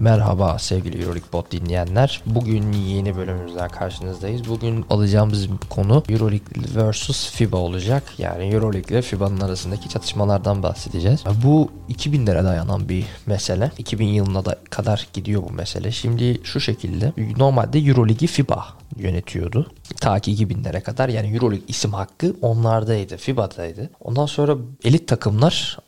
Merhaba sevgili Euroleague dinleyenler. Bugün yeni bölümümüzden karşınızdayız. Bugün alacağımız konu Euroleague vs FIBA olacak. Yani Euroleague ile FIBA'nın arasındaki çatışmalardan bahsedeceğiz. Bu 2000'lere dayanan bir mesele. 2000 yılına da kadar gidiyor bu mesele. Şimdi şu şekilde normalde Euroleague'i FIBA yönetiyordu. Ta ki 2000'lere kadar yani Euroleague isim hakkı onlardaydı, FIBA'daydı. Ondan sonra elit takımlar,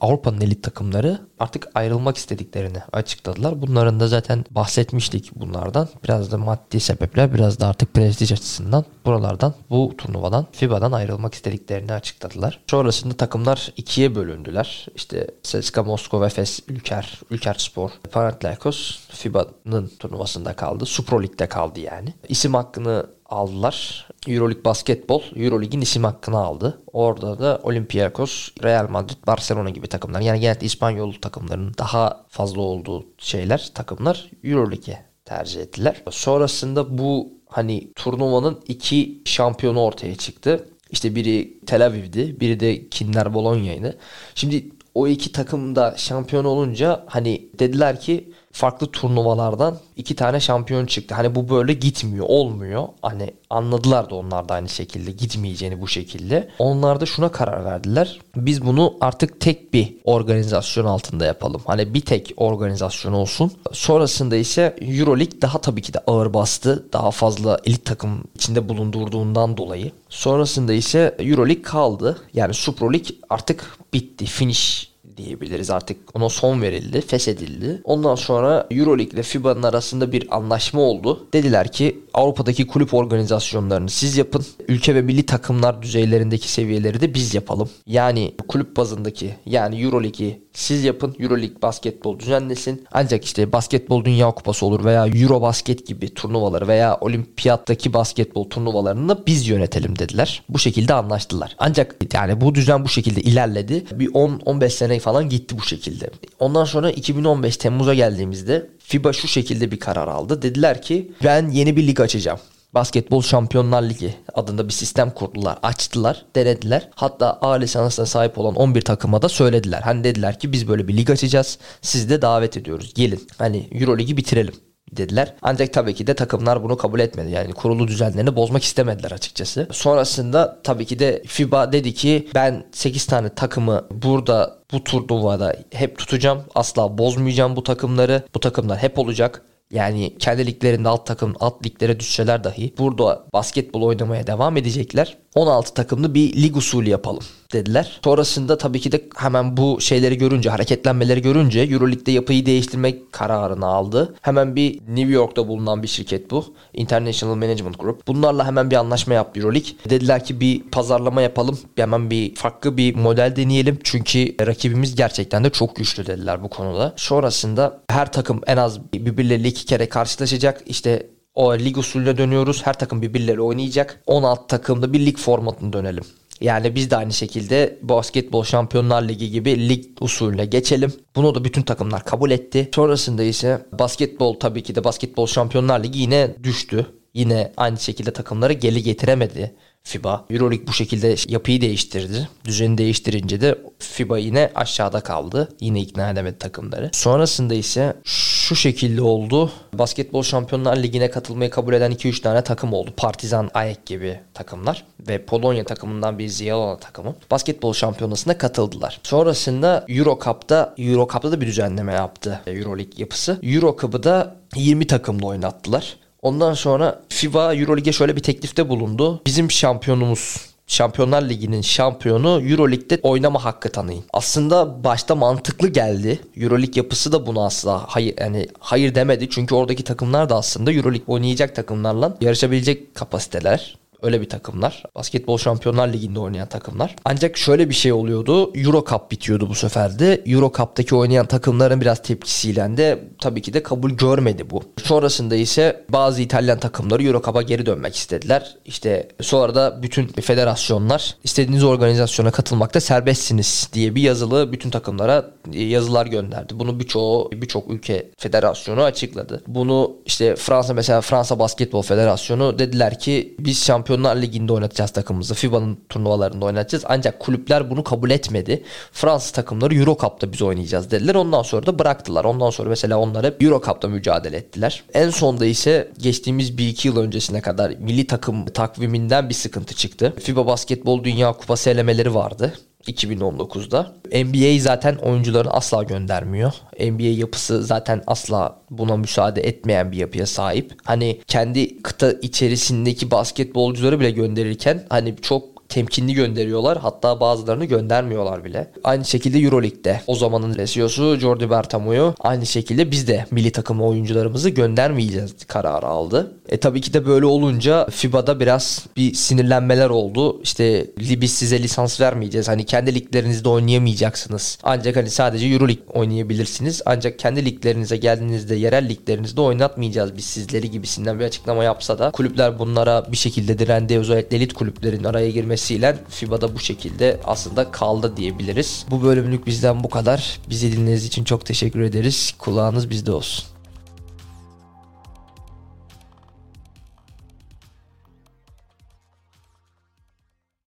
Avrupa'nın elit takımları artık ayrılmak istediklerini açıkladılar. Bunların da zaten bahsetmiştik bunlardan. Biraz da maddi sebepler, biraz da artık prestij açısından buralardan, bu turnuvadan, FIBA'dan ayrılmak istediklerini açıkladılar. Sonrasında takımlar ikiye bölündüler. İşte CSKA Moskova, Efes, Ülker, Ülker Spor, Panathinaikos FIBA'nın turnuvasında kaldı. Supro Lig'de kaldı yani. İsim hakkını aldılar. Euroleague basketbol Euroleague'in isim hakkını aldı. Orada da Olympiakos, Real Madrid, Barcelona gibi takımlar yani genelde İspanyol takımlarının daha fazla olduğu şeyler takımlar Euroleague'e tercih ettiler. Sonrasında bu hani turnuvanın iki şampiyonu ortaya çıktı. İşte biri Tel Aviv'di, biri de Kinder Bologna'ydı. Şimdi o iki takım da şampiyon olunca hani dediler ki farklı turnuvalardan iki tane şampiyon çıktı. Hani bu böyle gitmiyor, olmuyor. Hani anladılar da onlar da aynı şekilde gitmeyeceğini bu şekilde. Onlar da şuna karar verdiler. Biz bunu artık tek bir organizasyon altında yapalım. Hani bir tek organizasyon olsun. Sonrasında ise EuroLeague daha tabii ki de ağır bastı. Daha fazla elit takım içinde bulundurduğundan dolayı. Sonrasında ise EuroLeague kaldı. Yani Super League artık bitti. Finish diyebiliriz artık ona son verildi, feshedildi. Ondan sonra Euroleague ile FIBA'nın arasında bir anlaşma oldu. Dediler ki Avrupa'daki kulüp organizasyonlarını siz yapın. Ülke ve milli takımlar düzeylerindeki seviyeleri de biz yapalım. Yani kulüp bazındaki yani Euroleague'i siz yapın. Euroleague basketbol düzenlesin. Ancak işte basketbol dünya kupası olur veya Eurobasket gibi turnuvaları veya olimpiyattaki basketbol turnuvalarını da biz yönetelim dediler. Bu şekilde anlaştılar. Ancak yani bu düzen bu şekilde ilerledi. Bir 10-15 sene falan gitti bu şekilde. Ondan sonra 2015 Temmuz'a geldiğimizde FIBA şu şekilde bir karar aldı. Dediler ki ben yeni bir lig açacağım. Basketbol Şampiyonlar Ligi adında bir sistem kurdular. Açtılar, denediler. Hatta A lisansına sahip olan 11 takıma da söylediler. Hani dediler ki biz böyle bir lig açacağız. Siz de davet ediyoruz. Gelin. Hani Euro Ligi bitirelim dediler. Ancak tabii ki de takımlar bunu kabul etmedi. Yani kurulu düzenlerini bozmak istemediler açıkçası. Sonrasında tabii ki de FIBA dedi ki ben 8 tane takımı burada bu turnuvada hep tutacağım. Asla bozmayacağım bu takımları. Bu takımlar hep olacak. Yani kendi liglerinde alt takım alt liglere düşseler dahi burada basketbol oynamaya devam edecekler. 16 takımlı bir lig usulü yapalım dediler. Sonrasında tabii ki de hemen bu şeyleri görünce, hareketlenmeleri görünce Euroleague'de yapıyı değiştirmek kararını aldı. Hemen bir New York'ta bulunan bir şirket bu. International Management Group. Bunlarla hemen bir anlaşma yaptı Euroleague. Dediler ki bir pazarlama yapalım. Hemen bir farklı bir model deneyelim. Çünkü rakibimiz gerçekten de çok güçlü dediler bu konuda. Sonrasında her takım en az birbirleriyle iki kere karşılaşacak. İşte o lig usulüne dönüyoruz. Her takım birbirleri oynayacak. 16 takımda bir lig formatına dönelim. Yani biz de aynı şekilde basketbol şampiyonlar ligi gibi lig usulüne geçelim. Bunu da bütün takımlar kabul etti. Sonrasında ise basketbol tabii ki de basketbol şampiyonlar ligi yine düştü. Yine aynı şekilde takımları geri getiremedi FIBA. Euroleague bu şekilde yapıyı değiştirdi. Düzeni değiştirince de FIBA yine aşağıda kaldı. Yine ikna edemedi takımları. Sonrasında ise şu şekilde oldu. Basketbol Şampiyonlar Ligi'ne katılmayı kabul eden 2-3 tane takım oldu. Partizan, Ayak gibi takımlar ve Polonya takımından bir Ziyalona takımı basketbol şampiyonasına katıldılar. Sonrasında Euro Cup'ta Euro Cup'ta da bir düzenleme yaptı Euroleague yapısı. Euro Cup'ı da 20 takımla oynattılar. Ondan sonra FIBA Euroleague'e şöyle bir teklifte bulundu. Bizim şampiyonumuz Şampiyonlar Ligi'nin şampiyonu Euroleague'de oynama hakkı tanıyın. Aslında başta mantıklı geldi. Euroleague yapısı da buna asla hayır yani hayır demedi. Çünkü oradaki takımlar da aslında Euroleague oynayacak takımlarla yarışabilecek kapasiteler. Öyle bir takımlar. Basketbol Şampiyonlar Ligi'nde oynayan takımlar. Ancak şöyle bir şey oluyordu. Euro Cup bitiyordu bu sefer de. Euro Cup'taki oynayan takımların biraz tepkisiyle de tabii ki de kabul görmedi bu. Sonrasında ise bazı İtalyan takımları Euro Cup'a geri dönmek istediler. İşte sonra da bütün federasyonlar istediğiniz organizasyona katılmakta serbestsiniz diye bir yazılı bütün takımlara yazılar gönderdi. Bunu birçoğu birçok ülke federasyonu açıkladı. Bunu işte Fransa mesela Fransa Basketbol Federasyonu dediler ki biz şampiyon Şampiyonlar Ligi'nde oynatacağız takımımızı. FIBA'nın turnuvalarında oynatacağız. Ancak kulüpler bunu kabul etmedi. Fransız takımları Euro Cup'ta biz oynayacağız dediler. Ondan sonra da bıraktılar. Ondan sonra mesela onlar hep Euro Cup'ta mücadele ettiler. En sonda ise geçtiğimiz 1-2 yıl öncesine kadar milli takım takviminden bir sıkıntı çıktı. FIBA Basketbol Dünya Kupası elemeleri vardı. 2019'da. NBA zaten oyuncularını asla göndermiyor. NBA yapısı zaten asla buna müsaade etmeyen bir yapıya sahip. Hani kendi kıta içerisindeki basketbolcuları bile gönderirken hani çok temkinli gönderiyorlar. Hatta bazılarını göndermiyorlar bile. Aynı şekilde Euroleague'de o zamanın CEO'su Jordi Bertamo'yu aynı şekilde biz de milli takım oyuncularımızı göndermeyeceğiz kararı aldı. E tabii ki de böyle olunca FIBA'da biraz bir sinirlenmeler oldu. İşte biz size lisans vermeyeceğiz. Hani kendi liglerinizde oynayamayacaksınız. Ancak hani sadece Euroleague oynayabilirsiniz. Ancak kendi liglerinize geldiğinizde yerel liglerinizde oynatmayacağız biz sizleri gibisinden bir açıklama yapsa da kulüpler bunlara bir şekilde direndi. Özellikle elit kulüplerin araya girmesiyle FIBA'da bu şekilde aslında kaldı diyebiliriz. Bu bölümlük bizden bu kadar. Bizi dinlediğiniz için çok teşekkür ederiz. Kulağınız bizde olsun.